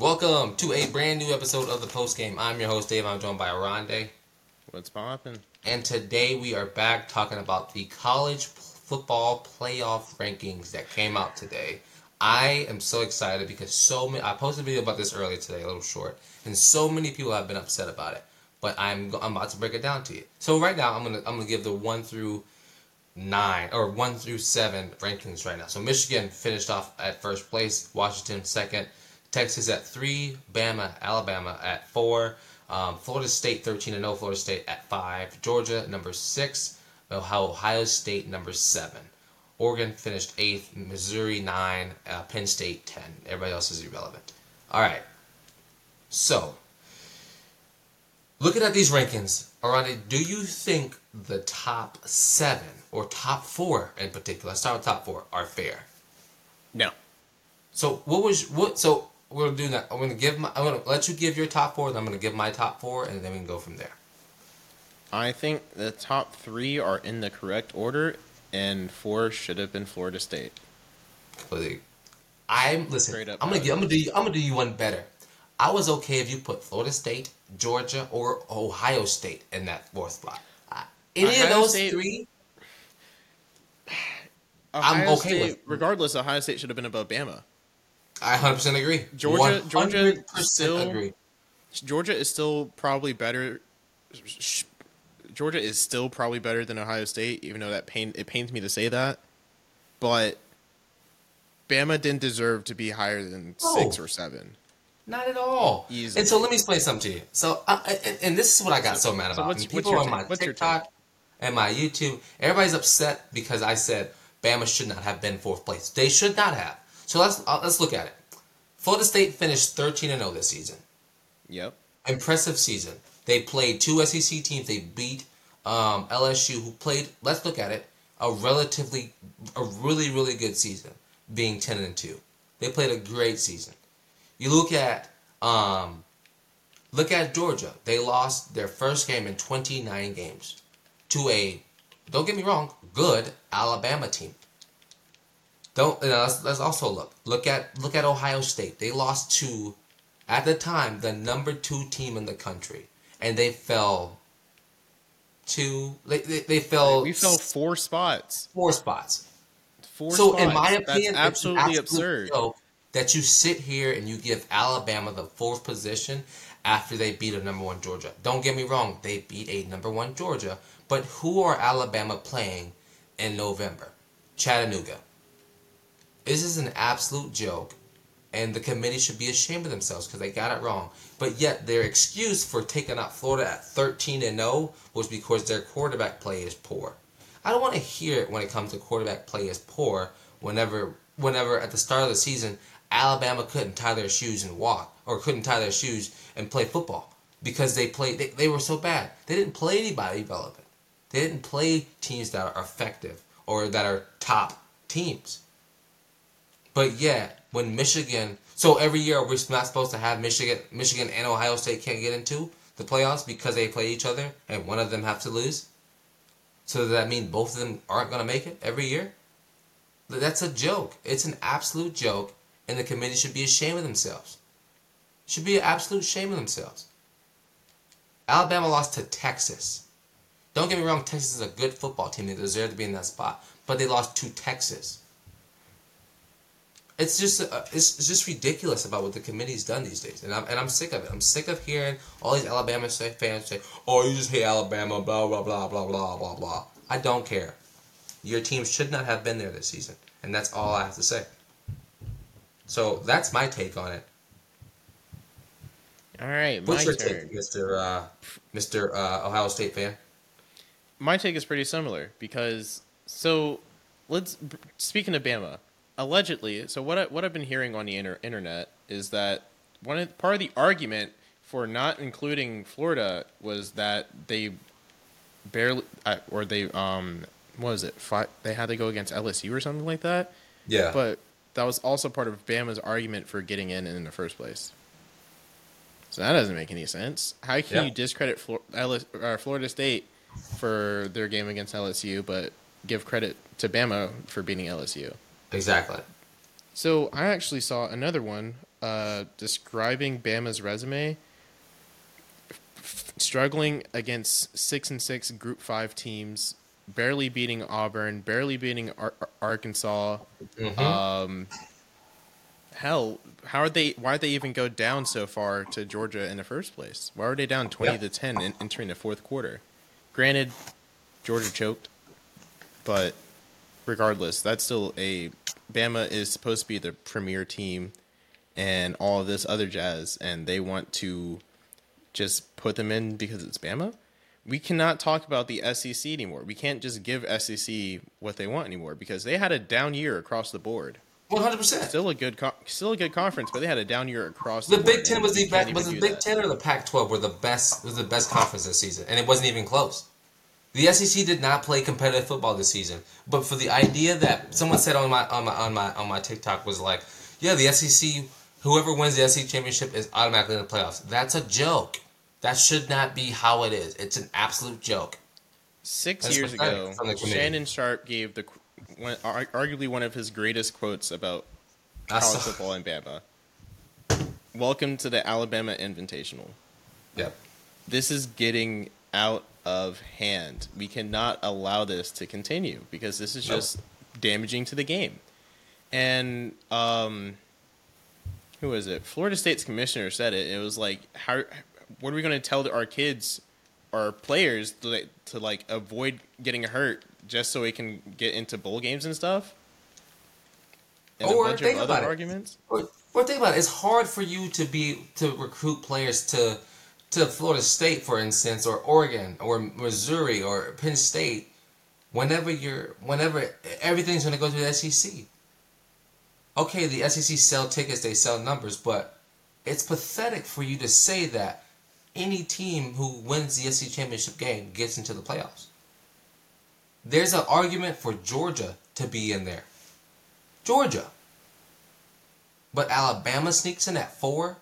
Welcome to a brand new episode of the Post Game. I'm your host Dave. I'm joined by Rondé, What's poppin'? and today we are back talking about the college football playoff rankings that came out today. I am so excited because so many. I posted a video about this earlier today, a little short, and so many people have been upset about it. But I'm I'm about to break it down to you. So right now I'm gonna I'm gonna give the one through nine or one through seven rankings right now. So Michigan finished off at first place, Washington second, Texas at three, Bama, Alabama at four, um, Florida State thirteen and 0, Florida State at five, Georgia number six, Ohio, Ohio State number seven. Oregon finished eighth, Missouri nine, uh, Penn State ten. Everybody else is irrelevant. All right. So, looking at these rankings, Oronde, do you think the top seven or top four in particular, let's start with top four, are fair? No. So what was what? So we're gonna do that. I'm gonna give my. I'm gonna let you give your top four. Then I'm gonna give my top four, and then we can go from there. I think the top three are in the correct order, and four should have been Florida State. Completely. I'm listen. I'm gonna give. I'm gonna do. You, I'm gonna do you one better. I was okay if you put Florida State, Georgia, or Ohio State in that fourth spot. I- Any of those State- three, Ohio I'm okay State, with- regardless, Ohio State should have been above Bama. I 100 percent agree. Georgia- Georgia 100% still- agree. Georgia is still probably better. Georgia is still probably better than Ohio State, even though that pain it pains me to say that. But Bama didn't deserve to be higher than No. six or seven. Not at all. Easily. And so let me explain something to you. So, uh, and, and this is what I got so, mad so about. what's- And what's people your on my What's TikTok and my YouTube, everybody's upset because I said Bama should not have been fourth place. They should not have. So let's uh, let's look at it. Florida State finished 13 and 0 this season. Yep. Impressive season. They played two SEC teams. They beat um, LSU, who played. Let's look at it. A relatively, a really, really good season, being 10 and 2. They played a great season. You look at, um, look at Georgia. They lost their first game in 29 games to a, don't get me wrong, good Alabama team. Don't. You know, let's, let's also look. Look at look at Ohio State. They lost to, at the time, the number two team in the country, and they fell. To they they, they fell. We fell four spots. four spots. Four so spots. in my opinion, that's absolutely absurd. that you sit here and you give Alabama the fourth position after they beat a number one Georgia. Don't get me wrong, they beat a number one Georgia, but who are Alabama playing in November? Chattanooga. This is an absolute joke, and the committee should be ashamed of themselves because they got it wrong. But yet their excuse for taking out Florida at 13 and 0 was because their quarterback play is poor. I don't want to hear it when it comes to quarterback play is poor. Whenever, whenever at the start of the season, Alabama couldn't tie their shoes and walk, or couldn't tie their shoes and play football because they played. They, they were so bad. They didn't play anybody relevant. They didn't play teams that are effective or that are top teams. But yet, when Michigan, so every year we're not supposed to have Michigan, Michigan and Ohio State can't get into the playoffs because they play each other and one of them have to lose. So does that mean both of them aren't going to make it every year? That's a joke. It's an absolute joke, and the committee should be ashamed of themselves. Should be an absolute shame of themselves. Alabama lost to Texas. Don't get me wrong, Texas is a good football team. They deserve to be in that spot, but they lost to Texas. It's just uh, it's, it's just ridiculous about what the committee's done these days, and I'm and I'm sick of it. I'm sick of hearing all these Alabama fans say, "Oh, you just hate Alabama," blah blah blah blah blah blah blah. I don't care. Your team should not have been there this season, and that's all I have to say. So that's my take on it. All right, What's my your turn. take, Mister uh, Mister uh, Ohio State fan? My take is pretty similar because so let's speaking of Bama, allegedly. So what I, what I've been hearing on the inter- internet is that one of, part of the argument for not including Florida was that they barely uh, or they um what was it fight they had to go against LSU or something like that. Yeah, But that was also part of Bama's argument for getting in in the first place. So that doesn't make any sense. How can Yeah. you discredit Flor- LS- or Florida State for their game against LSU, but give credit to Bama for beating LSU? Exactly. So I actually saw another one uh, describing Bama's resume, struggling against six and six Group Five teams, barely beating Auburn, barely beating Ar- Arkansas. Mm-hmm. Um, hell, how are they? Why did they even go down so far to Georgia in the first place? Why were they down twenty to ten in, entering the fourth quarter? Granted, Georgia choked, but regardless, that's still a Bama is supposed to be the premier team and all of this other jazz, and they want to just put them in because it's Bama. We cannot talk about the SEC anymore. We can't just give SEC what they want anymore because they had a down year across the board. One hundred percent. Still a good, co- still a good conference, but they had a down year across The the, Big board, Ten was the best. Was the Big that. Ten or the Pac-12 were the best? Was the best conference this season, and it wasn't even close. The SEC did not play competitive football this season. But for the idea that someone said on my on my on my on my TikTok was like, yeah, the SEC, whoever wins the SEC championship is automatically in the playoffs. That's a joke. That should not be how it is. It's an absolute joke. Six That's years ago, from the committee. Shannon Sharpe gave the one, arguably one of his greatest quotes about college saw- football in Bama. Welcome to the Alabama Invitational. Yep. This is getting out of hand. We cannot allow this to continue because this is just damaging to the game. And um, who is it? Florida State's commissioner said it. It was like, how? What are we going to tell our kids, our players, to, like- to like avoid getting hurt just so we can get into bowl games and stuff? And Or a bunch of think other about it. Or, or think about it. It's hard for you to be to recruit players to to Florida State, for instance, or Oregon, or Missouri, or Penn State. Whenever you're, whenever everything's going to go through the SEC. Okay, the SEC sell tickets, they sell numbers, but it's pathetic for you to say that any team who wins the SEC championship game gets into the playoffs. There's an argument for Georgia to be in there. Georgia. But Alabama sneaks in at four.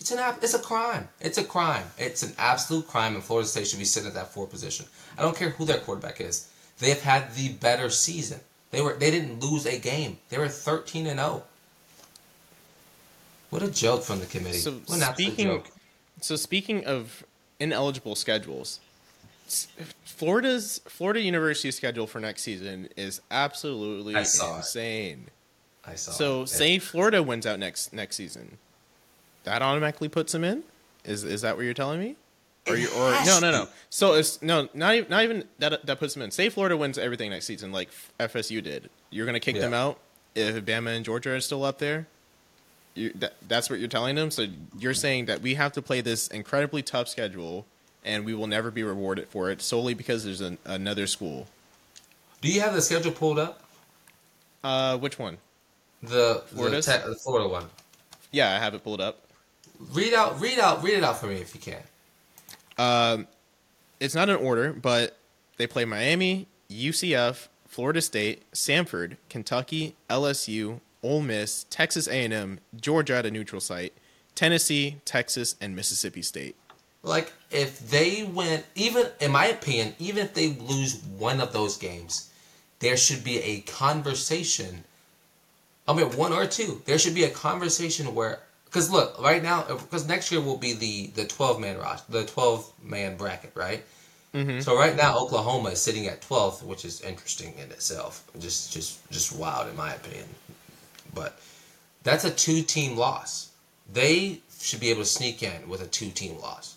It's an it's a crime. It's a crime. It's an absolute crime, and Florida State should be sitting at that four position. I don't care who their quarterback is. They've had the better season. They were they didn't lose a game. They were thirteen and zero. What a joke from the committee. So what an speaking, joke. so speaking of ineligible schedules, Florida's Florida University schedule for next season is absolutely I saw it. insane. I saw. So it. say Florida wins out next next season, that automatically puts them in. Is is that what you're telling me? Or you or no no no. So it's no not even, not even that that puts them in. Say Florida wins everything next season like FSU did. You're gonna kick Yeah. them out if Bama and Georgia are still up there. You, that, that's what you're telling them. So you're saying that we have to play this incredibly tough schedule, and we will never be rewarded for it solely because there's an, another school. Do you have the schedule pulled up? Uh, which one? The the, te- the Florida one. Yeah, I have it pulled up. Read out, read out, read it out for me if you can. Um, it's not in order, but they play Miami, UCF, Florida State, Samford, Kentucky, LSU, Ole Miss, Texas A&M, Georgia at a neutral site, Tennessee, Texas, and Mississippi State. Like if they win, even in my opinion, even if they lose one of those games, there should be a conversation. I mean, one or two. There should be a conversation where, because look, right now, because next year will be the the twelve man roster, the twelve man bracket, right? Mhm. So right now, Oklahoma is sitting at twelfth, which is interesting in itself. Just just just wild in my opinion. But that's a two team loss. They should be able to sneak in with a two team loss.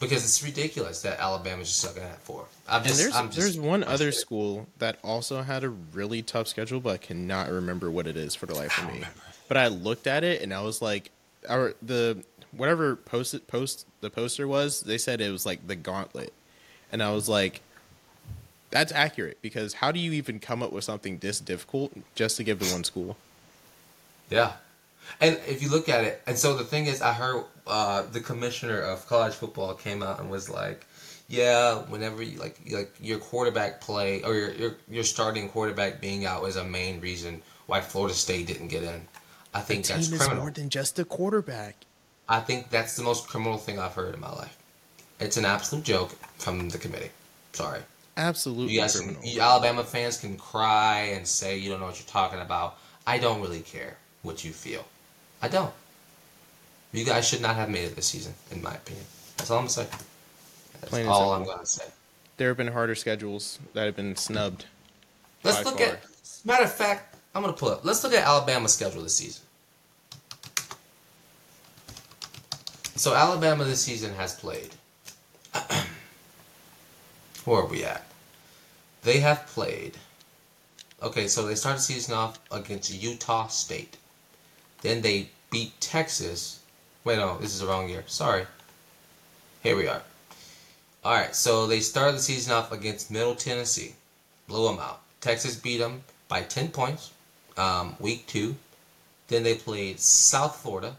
Because it's ridiculous that Alabama's just sucking at four. I'm And just, there's just there's one other school that also had a really tough schedule, but I cannot remember what it is for the life of me. But I looked at it and I was like, our the whatever post post the poster was, they said it was like the gauntlet, and I was like, that's accurate because how do you even come up with something this difficult just to give to one school? Yeah. And if you look at it, and so the thing is, I heard uh, the commissioner of college football came out and was like, "Yeah, whenever you like, like your quarterback play or your, your your starting quarterback being out is a main reason why Florida State didn't get in. I think that's criminal. is More than just a quarterback. I think that's the most criminal thing I've heard in my life. It's an absolute joke from the committee. Sorry. Absolutely You guys, criminal. you Alabama fans can cry and say you don't know what you're talking about. I don't really care what you feel. I don't. You guys should not have made it this season, in my opinion. That's all I'm saying. That's Plain all. I'm gonna say. There have been harder schedules that have been snubbed. Let's look far. at. Matter of fact, I'm gonna pull up. Let's look at Alabama's schedule this season. So Alabama this season has played. Where are we at? They have played. Okay, so they started the season off against Utah State. Then they beat Texas. Wait, no, this is the wrong year. Sorry. Here we are. All right, so they started the season off against Middle Tennessee, blew them out. Texas beat them by 10 points, um, week two. Then they played South Florida.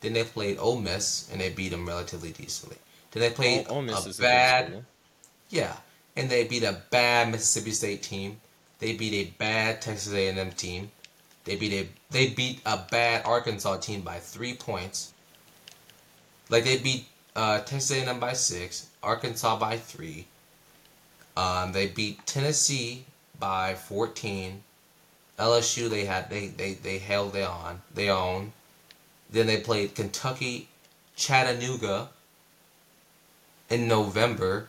Then they played Ole Miss, and they beat them relatively decently. Then they played Ole, Ole Miss a bad, a yeah, and they beat a bad Mississippi State team. They beat a bad Texas A&M team. They beat a they beat a bad Arkansas team by three points. Like they beat uh, Texas A&M by six, Arkansas by three. Um, they beat Tennessee by fourteen. LSU they had they they they held they on they own. Then they played Kentucky, Chattanooga. In November,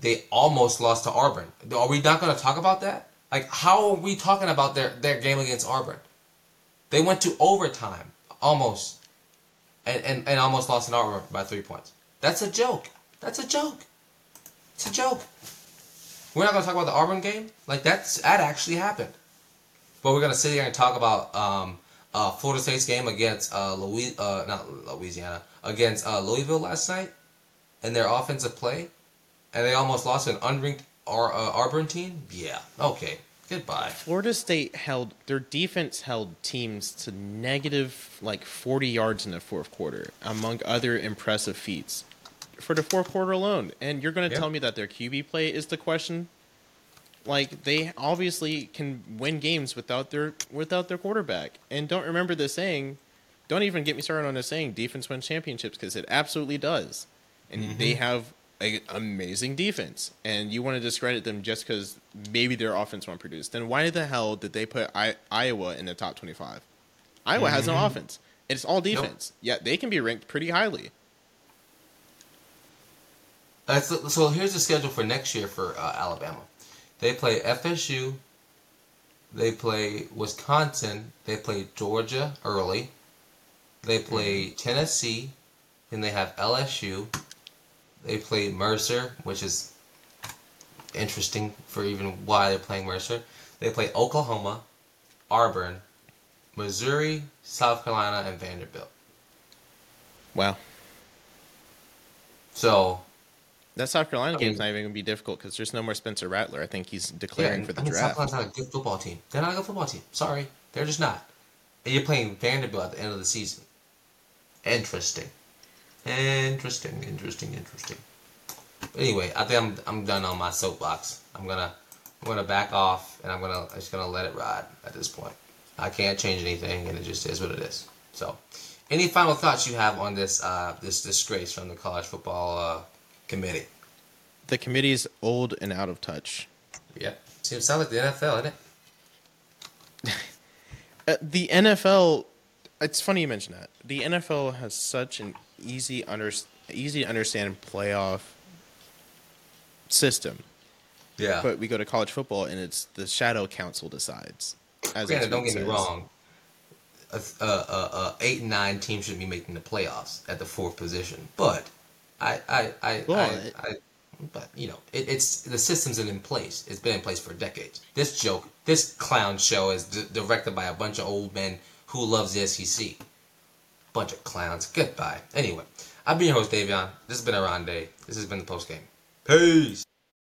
they almost lost to Auburn. Are we not going to talk about that? Like, how are we talking about their, their game against Auburn? They went to overtime, almost, and, and, and almost lost in Auburn by three points. That's a joke. That's a joke. It's a joke. We're not going to talk about the Auburn game? Like, that's that actually happened. But we're going to sit here and talk about um, uh, Florida State's game against uh, Louis, uh, not Louisiana, against uh, Louisville last night, and their offensive play, and they almost lost an unranked Ar- uh, Auburn team. Yeah, okay, goodbye. Florida State held their defense held teams to negative like 40 yards in the fourth quarter, among other impressive feats for the fourth quarter alone. And you're going to Yeah. tell me that their QB play is the question? Like they obviously can win games without their without their quarterback. And don't remember the saying, don't even get me started on the saying defense wins championships because it absolutely does. And they have an amazing defense. And you want to discredit them just because maybe their offense won't produce. Then why the hell did they put I- Iowa in the top 25? Iowa has no offense. It's all defense. Yet they can be ranked pretty highly. Uh, so, so here's the schedule for next year for uh, Alabama. They play FSU. They play Wisconsin. They play Georgia early. They play mm-hmm. Tennessee. Then they have LSU. They play Mercer, which is interesting for even why they're playing Mercer. They play Oklahoma, Auburn, Missouri, South Carolina, and Vanderbilt. Wow. So That South Carolina I game's not even going to be difficult because there's no more Spencer Rattler. I think he's declaring Yeah, for the I mean, South. Carolina's not a good football team. They're not a good football team. Sorry, they're just not. And you're playing Vanderbilt at the end of the season. Interesting, interesting, interesting, interesting. But anyway, I think I'm I'm done on my soapbox. I'm gonna I'm gonna back off and I'm gonna I'm just gonna let it ride at this point. I can't change anything, and it just is what it is. So, any final thoughts you have on this uh, this disgrace from the college football uh, committee? The committee's old and out of touch. Yep, seems sounds like the NFL, isn't it? Uh, the NFL. It's funny you mention that. The NFL has such an easy under easy to understand playoff system, Yeah. but we go to college football and it's the shadow council decides. As Granted, don't get me says. wrong. A, a, a, a eight and nine team should be making the playoffs at the fourth position, but I I I, Well, I, I but you know it, it's the system's in place. It's been in place for decades. This joke, this clown show is d- directed by a bunch of old men who loves the SEC. Bunch of clowns. Goodbye. Anyway, I've been your host Davion. This has been Oronde. This has been the post game. Peace.